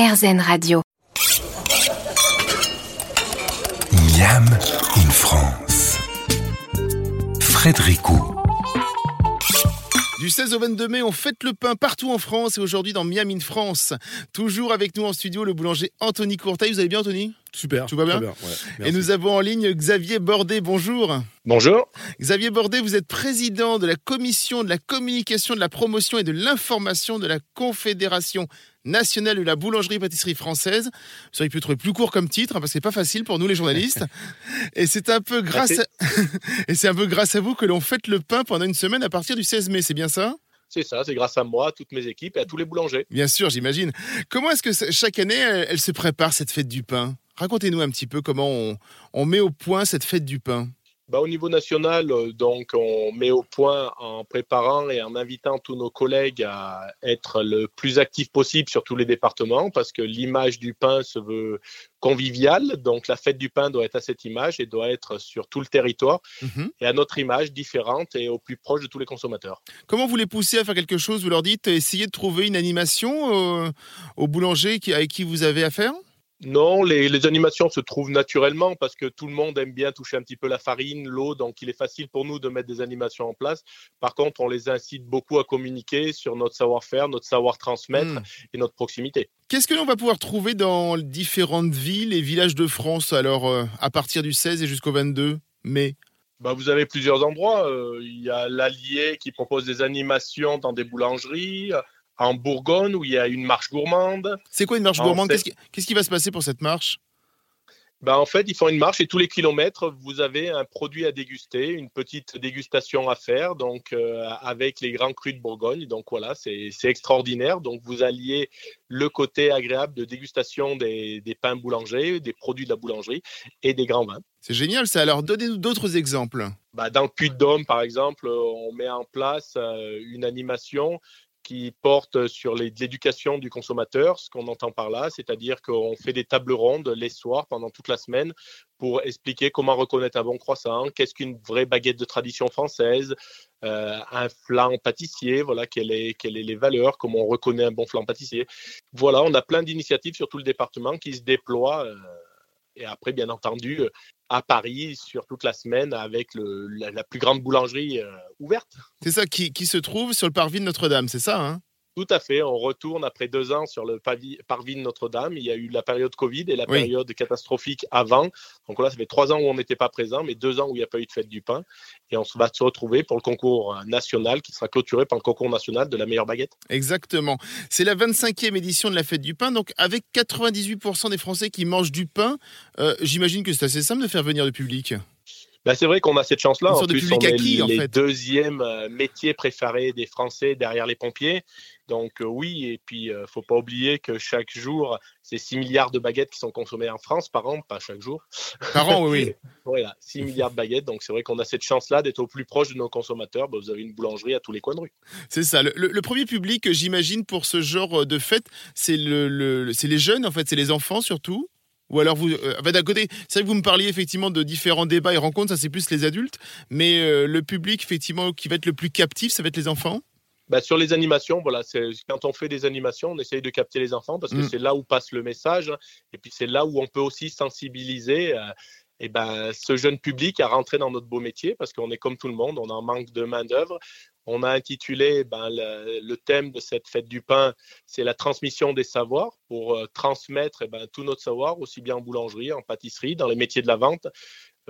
RZN Radio. Miam in France. Frédéric Du 16 au 22 mai, on fête le pain partout en France et aujourd'hui dans Miam in France. Toujours avec nous en studio le boulanger Anthony Courtail. Vous allez bien Anthony? Super. Tout va bien, ouais, Et nous avons en ligne Xavier Bordet. Bonjour. Bonjour. Xavier Bordet, vous êtes président de la commission de la communication, de la promotion et de l'information de la Confédération nationale de la boulangerie-pâtisserie française. Vous auriez pu trouver plus court comme titre, hein, parce que c'est pas facile pour nous les journalistes. et c'est un peu grâce à... et c'est un peu grâce à vous que l'on fête le pain pendant une semaine à partir du 16 mai, c'est bien ça? C'est ça, c'est grâce à moi, à toutes mes équipes et à tous les boulangers. Bien sûr, j'imagine. Comment est-ce que chaque année, elle, elle se prépare cette fête du pain? Racontez-nous un petit peu comment on, on met au point cette fête du pain. Bah, au niveau national, euh, donc, on met au point en préparant et en invitant tous nos collègues à être le plus actifs possible sur tous les départements parce que l'image du pain se veut conviviale. Donc, la fête du pain doit être à cette image et doit être sur tout le territoire Mhm. et à notre image différente et au plus proche de tous les consommateurs. Comment vous les poussez à faire quelque chose? Vous leur dites, essayez de trouver une animation euh, au boulanger qui, avec qui vous avez affaire? Non, les, les animations se trouvent naturellement parce que tout le monde aime bien toucher un petit peu la farine, l'eau, donc il est facile pour nous de mettre des animations en place. Par contre, on les incite beaucoup à communiquer sur notre savoir-faire, notre savoir transmettre Hmm. et notre proximité. Qu'est-ce que l'on va pouvoir trouver dans différentes villes et villages de France alors euh, à partir du 16 et jusqu'au 22 mai? Bah, vous avez plusieurs endroits. Euh, Il y a l'Allier qui propose des animations dans des boulangeries. En Bourgogne, où il y a une marche gourmande. C'est quoi une marche gourmande? Qu'est-ce qui, va se passer pour cette marche? Ben, en fait, ils font une marche et tous les kilomètres, vous avez un produit à déguster, une petite dégustation à faire, donc euh, avec les grands crus de Bourgogne. Donc voilà, c'est extraordinaire. Donc vous alliez le côté agréable de dégustation des, des pains boulangers, des produits de la boulangerie et des grands vins. C'est génial ça. Alors donnez-nous d'autres exemples. Bah, dans le Puy-de-Dôme, par exemple, on met en place euh, une animation qui porte sur l'éducation du consommateur, ce qu'on entend par là, c'est-à-dire qu'on fait des tables rondes les soirs pendant toute la semaine pour expliquer comment reconnaître un bon croissant, qu'est-ce qu'une vraie baguette de tradition française, euh, un flan pâtissier, voilà, quelles est, quelles les valeurs, comment on reconnaît un bon flan pâtissier. Voilà, on a plein d'initiatives sur tout le département qui se déploient. euh, et après, bien entendu, euh, à Paris sur toute la semaine avec la, plus grande boulangerie euh, ouverte. C'est ça qui, qui se trouve sur le parvis de Notre-Dame, c'est ça hein? Tout à fait. On retourne après deux ans sur le parvis de Notre-Dame. Il y a eu la période Covid et la Oui. période catastrophique avant. Donc là, ça fait trois ans où on n'était pas présent, mais deux ans où il n'y a pas eu de fête du pain. Et on va se retrouver pour le concours euh, national qui sera clôturé par le concours national de la meilleure baguette. Exactement. C'est la 25e édition de la fête du pain. Donc, avec 98% des Français qui mangent du pain, euh, j'imagine que c'est assez simple de faire venir le public. Ben, c'est vrai qu'on a cette chance-là. En plus, on est acquis, en les fait. deuxièmes euh, métiers préférés des Français derrière les pompiers. Donc euh, oui, et puis euh, faut pas oublier que chaque jour, c'est 6 milliards de baguettes qui sont consommées en France par an, pas chaque jour. Par an, oui. Voilà, 6 milliards de baguettes. Donc c'est vrai qu'on a cette chance-là d'être au plus proche de nos consommateurs. Ben, vous avez une boulangerie à tous les coins de rue. C'est ça. Le, le- le premier public, j'imagine, pour ce genre de fête, c'est le, le- c'est les jeunes, en fait, c'est les enfants surtout. Ou alors vous, euh, d'un côté, c'est vrai que vous me parliez effectivement de différents débats et rencontres, ça c'est plus les adultes, mais euh, le public effectivement qui va être le plus captif, ça va être les enfants. Bah, sur les animations, voilà, quand on fait des animations, on essaye de capter les enfants parce que Mm. c'est là où passe le message et puis c'est là où on peut aussi sensibiliser euh, et ben, ce jeune public à rentrer dans notre beau métier parce qu'on est comme tout le monde, on en manque de main-d'œuvre. On a intitulé ben, le, le thème de cette fête du pain, c'est la transmission des savoirs pour euh, transmettre eh ben, tout notre savoir, aussi bien en boulangerie, en pâtisserie, dans les métiers de la vente.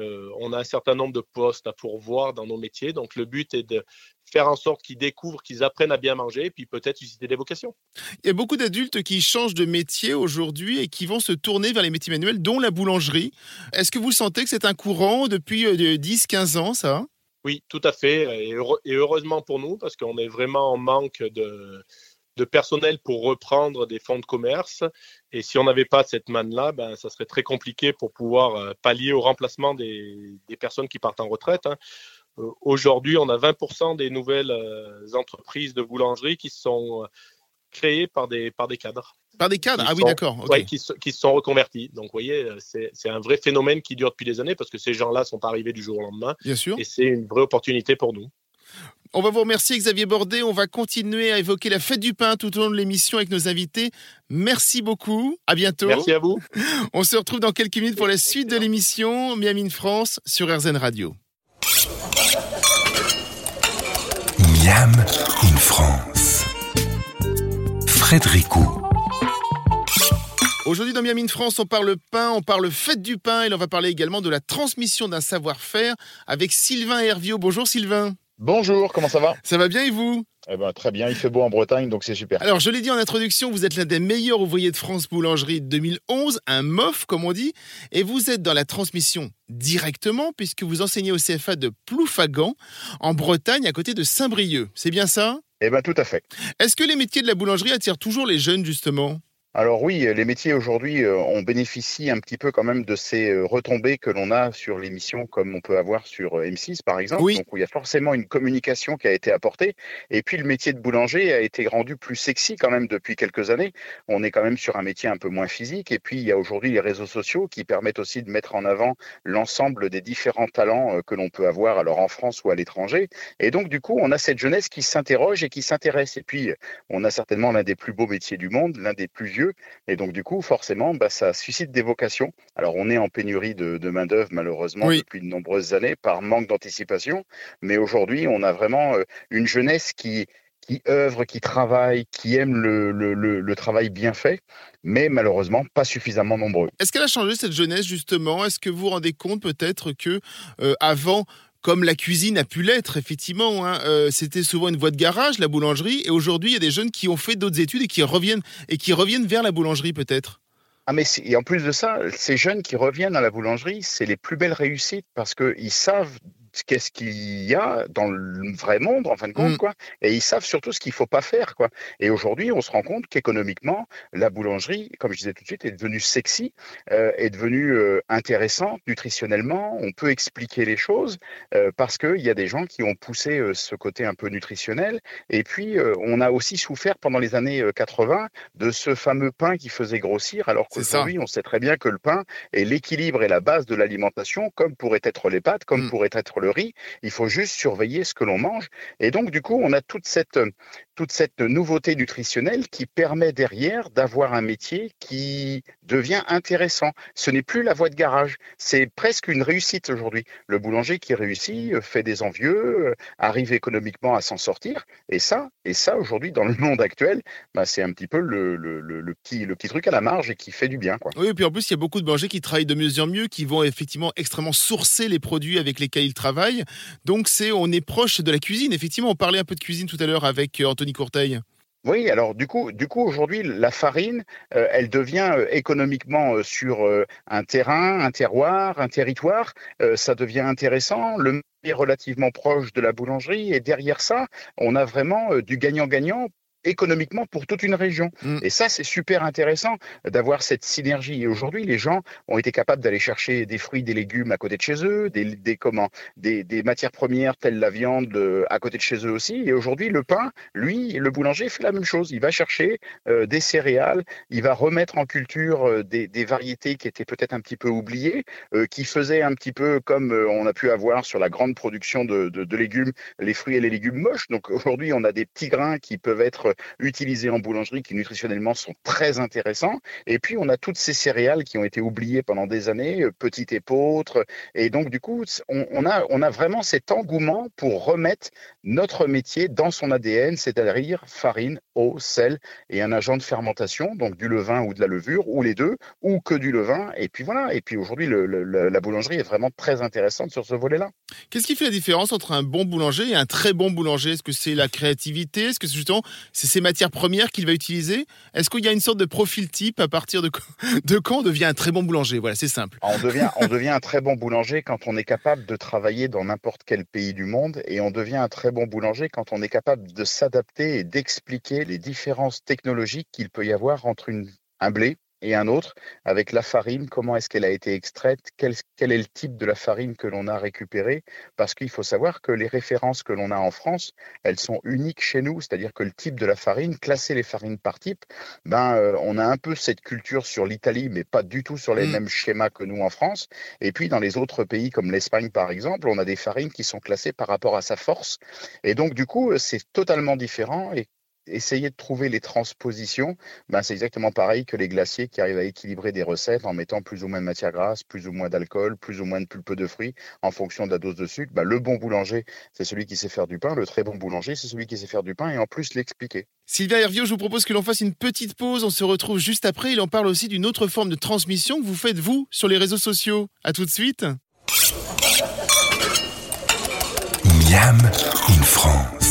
Euh, on a un certain nombre de postes à pourvoir dans nos métiers, donc le but est de faire en sorte qu'ils découvrent, qu'ils apprennent à bien manger, et puis peut-être susciter des vocations. Il y a beaucoup d'adultes qui changent de métier aujourd'hui et qui vont se tourner vers les métiers manuels, dont la boulangerie. Est-ce que vous sentez que c'est un courant depuis 10-15 ans, ça? Oui, tout à fait, et heureusement pour nous, parce qu'on est vraiment en manque de, de personnel pour reprendre des fonds de commerce. Et si on n'avait pas cette manne-là, ben, ça serait très compliqué pour pouvoir euh, pallier au remplacement des, des personnes qui partent en retraite. hein. Euh, Aujourd'hui, on a 20% des nouvelles euh, entreprises de boulangerie qui sont créées par des, par des cadres. Par des cadres? Ah oui, d'accord. Ouais, qui, se- qui se sont reconvertis. Donc, vous voyez, c'est un vrai phénomène qui dure depuis des années parce que ces gens-là sont arrivés du jour au lendemain Bien sûr. et c'est une vraie opportunité pour nous. On va vous remercier Xavier Bordet. On va continuer à évoquer la fête du pain tout au long de l'émission avec nos invités. Merci beaucoup. À bientôt. Merci à vous. On se retrouve dans quelques minutes pour la suite de l'émission Miami France sur RZN Radio. Miam in France. Frédéric Aujourd'hui dans Miami France, on parle pain, on parle fête du pain et on va parler également de la transmission d'un savoir-faire avec Sylvain Herviot. Bonjour Sylvain. Bonjour, comment ça va? Ça va bien et vous? Eh ben, Très bien, il fait beau en Bretagne, donc c'est super. Alors, je l'ai dit en introduction, vous êtes l'un des meilleurs ouvriers de France Boulangerie 2011, un MOF comme on dit, et vous êtes dans la transmission directement puisque vous enseignez au CFA de Ploufagan, en Bretagne, à côté de Saint-Brieuc. C'est bien ça? Eh bien, tout à fait. Est-ce que les métiers de la boulangerie attirent toujours les jeunes, justement? Alors oui, les métiers aujourd'hui, euh, on bénéficie un petit peu quand même de ces euh, retombées que l'on a sur l'émission comme on peut avoir sur euh, M6 par exemple, oui. donc où il y a forcément une communication qui a été apportée. Et puis le métier de boulanger a été rendu plus sexy quand même depuis quelques années. On est quand même sur un métier un peu moins physique. Et puis il y a aujourd'hui les réseaux sociaux qui permettent aussi de mettre en avant l'ensemble des différents talents que l'on peut avoir alors en France ou à l'étranger. Et donc du coup, on a cette jeunesse qui s'interroge et qui s'intéresse. Et puis on a certainement l'un des plus beaux métiers du monde, l'un des plus vieux et donc, du coup, forcément, bah, ça suscite des vocations. Alors, on est en pénurie de, main-d'œuvre, malheureusement, depuis de nombreuses années, par manque d'anticipation. Mais aujourd'hui, on a vraiment euh, une jeunesse qui, qui œuvre, qui travaille, qui aime le, le, travail bien fait, mais malheureusement pas suffisamment nombreux. Est-ce qu'elle a changé cette jeunesse justement? Est-ce que vous vous rendez compte peut-être que euh, avant comme la cuisine a pu l'être, effectivement. Hein, euh, c'était souvent une voie de garage, la boulangerie. Et aujourd'hui, il y a des jeunes qui ont fait d'autres études et qui reviennent, et qui reviennent vers la boulangerie, peut-être. Ah mais et en plus de ça, ces jeunes qui reviennent à la boulangerie, c'est les plus belles réussites parce qu'ils savent qu'est-ce qu'il y a dans le vrai monde, en fin de compte, mmh. quoi. Et ils savent surtout ce qu'il faut pas faire, quoi. Et aujourd'hui, on se rend compte qu'économiquement, la boulangerie, comme je disais tout de suite, est devenue sexy, euh, est devenue euh, intéressante nutritionnellement. On peut expliquer les choses euh, parce qu'il y a des gens qui ont poussé ce côté un peu nutritionnel. Et puis, on a aussi souffert pendant les années 80 de ce fameux pain qui faisait grossir, alors qu'aujourd'hui, on sait très bien que le pain est l'équilibre et la base de l'alimentation, comme pourraient être les pâtes, comme mmh. pourrait être le riz. Il faut juste surveiller ce que l'on mange. Et donc, du coup, on a toute cette, toute cette nouveauté nutritionnelle qui permet derrière d'avoir un métier qui devient intéressant. Ce n'est plus la voie de garage. C'est presque une réussite aujourd'hui. Le boulanger qui réussit euh, fait des envieux, euh, arrive économiquement à s'en sortir. Et ça, et ça aujourd'hui, dans le monde actuel, bah, c'est un petit peu le, petit, truc à la marge et qui fait du bien. Quoi. Oui, et puis en plus, il y a beaucoup de boulangers qui travaillent de mieux en mieux, qui vont effectivement extrêmement sourcer les produits avec lesquels ils travaillent donc c'est on est proche de la cuisine. Effectivement, on parlait un peu de cuisine tout à l'heure avec euh, Courteil. Oui, alors du coup, du coup aujourd'hui, la farine, euh, elle devient euh, économiquement sur un terrain, un terroir, un territoire, ça devient intéressant. Le est relativement proche de la boulangerie et derrière ça, on a vraiment du gagnant-gagnant économiquement pour toute une région. Mm. Et ça, c'est super intéressant d'avoir cette synergie. Et aujourd'hui, les gens ont été capables d'aller chercher des fruits, des légumes à côté de chez eux, des, des comment, des, des, matières premières telles la viande euh, à côté de chez eux aussi. Et aujourd'hui, le pain, lui, le boulanger fait la même chose. Il va chercher euh, des céréales, il va remettre en culture euh, des, des, variétés qui étaient peut-être un petit peu oubliées, qui faisaient un petit peu comme on a pu avoir sur la grande production de, de, de légumes, les fruits et les légumes moches. Donc aujourd'hui, on a des petits grains qui peuvent être utilisés en boulangerie qui nutritionnellement sont très intéressants. Et puis on a toutes ces céréales qui ont été oubliées pendant des années, euh, petite épeautre. Et donc du coup, on, a, on a vraiment cet engouement pour remettre notre métier dans son ADN, c'est-à-dire farine, eau, sel et un agent de fermentation, donc du levain ou de la levure, ou les deux, ou que du levain. Et puis voilà. Et puis aujourd'hui, la boulangerie est vraiment très intéressante sur ce volet-là. Qu'est-ce qui fait la différence entre un bon boulanger et un très bon boulanger? Est-ce que c'est la créativité? Est-ce que justement c'est ces matières premières qu'il va utiliser Est-ce qu'il y a une sorte de profil type à partir de, quand on devient un très bon boulanger? Voilà, c'est simple. On devient, on devient un très bon boulanger quand on est capable de travailler dans n'importe quel pays du monde et on devient un très bon boulanger quand on est capable de s'adapter et d'expliquer les différences technologiques qu'il peut y avoir entre un blé, et un autre avec la farine, comment est-ce qu'elle a été extraite, quel, quel, est le type de la farine que l'on a récupéré, parce qu'il faut savoir que les références que l'on a en France, elles sont uniques chez nous, c'est-à-dire que le type de la farine, classer les farines par type, ben, euh, on a un peu cette culture sur l'Italie, mais pas du tout sur les mmh. mêmes schémas que nous en France. Et puis dans les autres pays comme l'Espagne par exemple, on a des farines qui sont classées par rapport à sa force. Et donc du coup, c'est totalement différent. Et essayer de trouver les transpositions, ben c'est exactement pareil que les glaciers qui arrivent à équilibrer des recettes en mettant plus ou moins de matière grasse, plus ou moins d'alcool, plus ou moins de pulpe de fruits en fonction de la dose de sucre. Ben, le bon boulanger, c'est celui qui sait faire du pain. Le très bon boulanger, c'est celui qui sait faire du pain et en plus l'expliquer. Sylvain Hervieux, je vous propose que l'on fasse une petite pause. On se retrouve juste après. Il en parle aussi d'une autre forme de transmission que vous faites, vous, sur les réseaux sociaux. À tout de suite. Miam in France.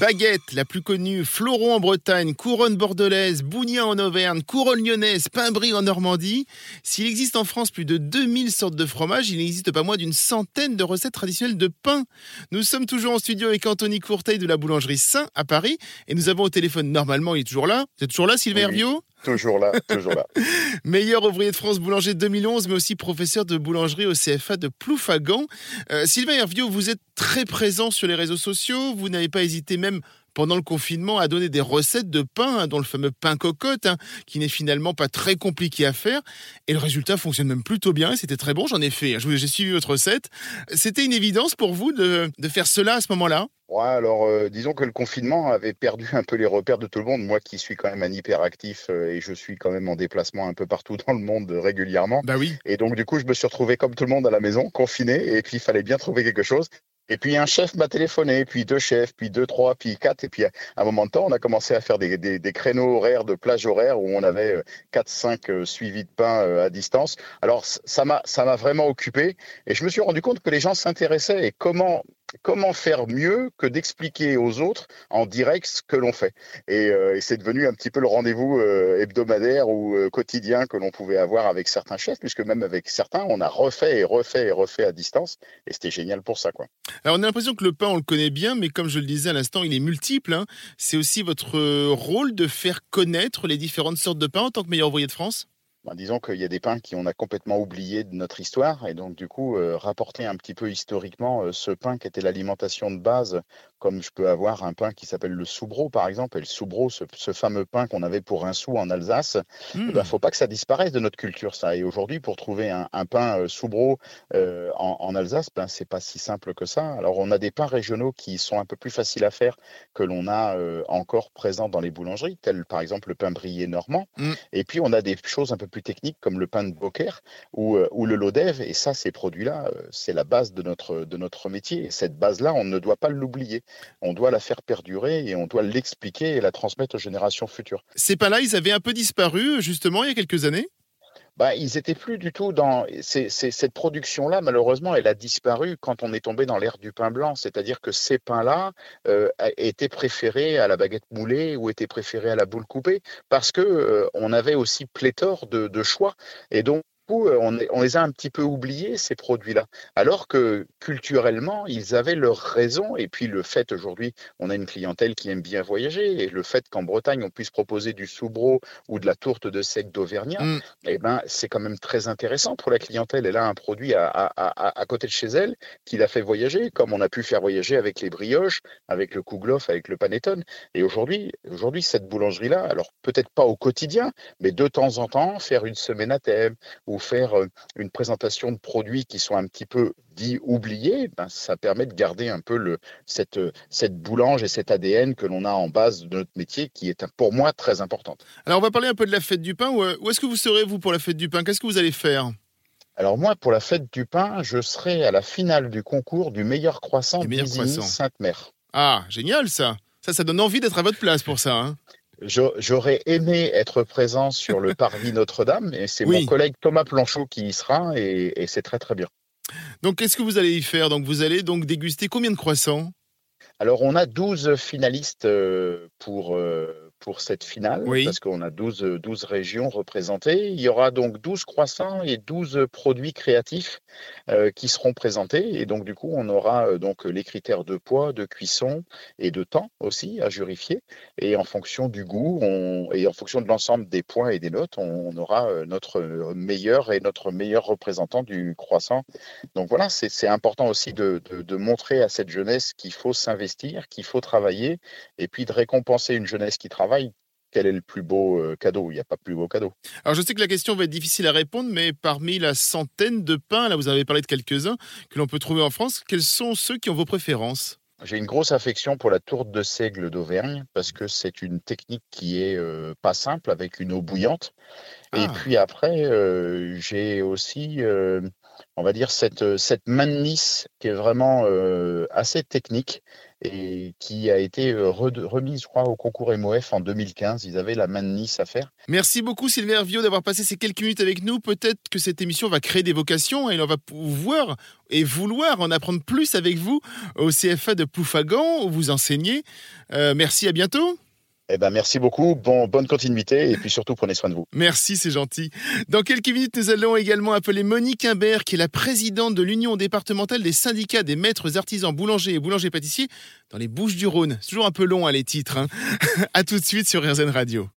Baguette, la plus connue, Floron en Bretagne, Couronne bordelaise, Bougnin en Auvergne, Couronne lyonnaise, Pain-Brie en Normandie. S'il existe en France plus de 2000 sortes de fromages, il n'existe pas moins d'une centaine de recettes traditionnelles de pain. Nous sommes toujours en studio avec Anthony Courteil de la boulangerie Saint à Paris et nous avons au téléphone, normalement il est toujours là. Vous êtes toujours là Sylvain oui. Toujours là, toujours là. Meilleur ouvrier de France boulanger 2011, mais aussi professeur de boulangerie au CFA de Ploufagan. Euh, Sylvain Hervieux, vous êtes très présent sur les réseaux sociaux. Vous n'avez pas hésité même pendant le confinement à donner des recettes de pain, hein, dont le fameux pain cocotte, hein, qui n'est finalement pas très compliqué à faire. Et le résultat fonctionne même plutôt bien. C'était très bon, j'en ai fait. Hein. J'ai suivi votre recette. C'était une évidence pour vous de, de faire cela à ce moment-là? Ouais, alors euh, disons que le confinement avait perdu un peu les repères de tout le monde. Moi qui suis quand même un hyperactif euh, et je suis quand même en déplacement un peu partout dans le monde régulièrement. Bah oui. Et donc du coup, je me suis retrouvé comme tout le monde à la maison, confiné, et puis il fallait bien trouver quelque chose. Et puis un chef m'a téléphoné, puis deux chefs, puis deux, trois, puis quatre. Et puis à un moment de temps, on a commencé à faire des, des, créneaux horaires de plage horaire où on avait euh, quatre, cinq euh, suivis de pain euh, à distance. Alors ça m'a ça m'a vraiment occupé et je me suis rendu compte que les gens s'intéressaient et comment comment faire mieux que d'expliquer aux autres en direct ce que l'on fait. Et, euh, c'est devenu un petit peu le rendez-vous euh, hebdomadaire ou euh, quotidien que l'on pouvait avoir avec certains chefs, puisque même avec certains, on a refait et refait et refait à distance. Et c'était génial pour ça. Quoi. Alors on a l'impression que le pain, on le connaît bien, mais comme je le disais à l'instant, il est multiple. Hein. C'est aussi votre rôle de faire connaître les différentes sortes de pain en tant que meilleur ouvrier de France? Disons qu'il y a des pains qui on a complètement oublié de notre histoire. Et donc du coup euh, rapporter un petit peu historiquement euh, ce pain qui était l'alimentation de base comme je peux avoir un pain qui s'appelle le soubreau par exemple et le soubreau ce, ce fameux pain qu'on avait pour un sou en Alsace il mmh. ben, faut pas que ça disparaisse de notre culture ça et aujourd'hui pour trouver un, un pain euh, soubreau euh, en, en, Alsace ben c'est pas si simple que ça alors on a des pains régionaux qui sont un peu plus faciles à faire que l'on a euh, encore présents dans les boulangeries tels par exemple le pain brillé normand mmh. et puis on a des choses un peu plus techniques comme le pain de Beaucaire ou, ou le Lodève. Et ça, ces produits-là, euh, c'est la base de notre, de notre métier. Et cette base-là, on ne doit pas l'oublier. On doit la faire perdurer et on doit l'expliquer et la transmettre aux générations futures. Ces pains-là, ils avaient un peu disparu justement il y a quelques années? Bah, ils étaient plus du tout dans cette production-là. Malheureusement, elle a disparu quand on est tombé dans l'ère du pain blanc. C'est-à-dire que ces pains-là euh, étaient préférés à la baguette moulée ou étaient préférés à la boule coupée parce que euh, on avait aussi pléthore de, de choix. Et donc euh, on, on, les a un petit peu oubliés, ces produits-là. Alors que culturellement, ils avaient leur raison. Et puis le fait aujourd'hui, on a une clientèle qui aime bien voyager. Et le fait qu'en Bretagne, on puisse proposer du soubreau ou de la tourte de sec d'Auvergnat, mm. eh ben, c'est quand même très intéressant pour la clientèle. Elle a un produit à, à, à, à côté de chez elle qui la fait voyager, comme on a pu faire voyager avec les brioches, avec le kouglof, avec le panettone. Et aujourd'hui, aujourd'hui cette boulangerie-là, alors peut-être pas au quotidien, mais de temps en temps, faire une semaine à thème ou faire euh, une présentation de produits qui sont un petit peu dits oubliés, ben, ça permet de garder un peu le, cette, cette boulange et cet ADN que l'on a en base de notre métier qui est pour moi très importante. Alors on va parler un peu de la fête du pain. Où est-ce que vous serez vous pour la fête du pain? Qu'est-ce que vous allez faire? Alors moi, pour la fête du pain, je serai à la finale du concours du meilleur croissant Sainte-Mère. Ah, génial ça Ça, ça donne envie d'être à votre place pour ça. Hein J'aurais aimé être présent sur le parvis Notre-Dame, et c'est oui. mon collègue Thomas Planchot qui y sera, et, et c'est très très bien. Donc, qu'est-ce que vous allez y faire? Donc, vous allez donc déguster combien de croissants? Alors, on a 12 finalistes euh, pour, euh, pour cette finale, Oui. parce qu'on a 12, euh, 12 régions représentées. Il y aura donc 12 croissants et 12 produits créatifs euh, qui seront présentés. Et donc, du coup, on aura euh, donc les critères de poids, de cuisson et de temps aussi à jurifier. Et en fonction du goût on- et en fonction de l'ensemble des points et des notes, on, on aura euh, notre meilleur et notre meilleur représentant du croissant. Donc voilà, c'est c'est important aussi de, de- de montrer à cette jeunesse qu'il faut s'investir, qu'il faut travailler, et puis de récompenser une jeunesse qui travaille. Quel est le plus beau euh, cadeau? Il n'y a pas plus beau cadeau. Alors je sais que la question va être difficile à répondre, mais parmi la centaine de pains, là vous avez parlé de quelques-uns, que l'on peut trouver en France, quels sont ceux qui ont vos préférences? J'ai une grosse affection pour la tourte de seigle d'Auvergne parce que c'est une technique qui est euh, pas simple avec une eau bouillante. Et Ah. puis après, euh, j'ai aussi, euh, on va dire, cette, cette main de Nice qui est vraiment euh, assez technique et qui a été euh, re- remise, je crois, au concours MOF en 2015. Ils avaient la main de Nice à faire. Merci beaucoup Sylvain Herviot d'avoir passé ces quelques minutes avec nous. Peut-être que cette émission va créer des vocations et l'on va pouvoir et vouloir en apprendre plus avec vous au CFA de Ploufagan où vous enseignez. Euh, merci, à bientôt. Eh ben, merci beaucoup. Bon, bonne continuité et puis surtout, prenez soin de vous. Merci, c'est gentil. Dans quelques minutes, nous allons également appeler Monique Imbert, qui est la présidente de l'Union départementale des syndicats des maîtres artisans boulangers et boulangers-pâtissiers dans les Bouches du Rhône. C'est toujours un peu long, hein, les titres. Hein. à tout de suite sur RZN Radio.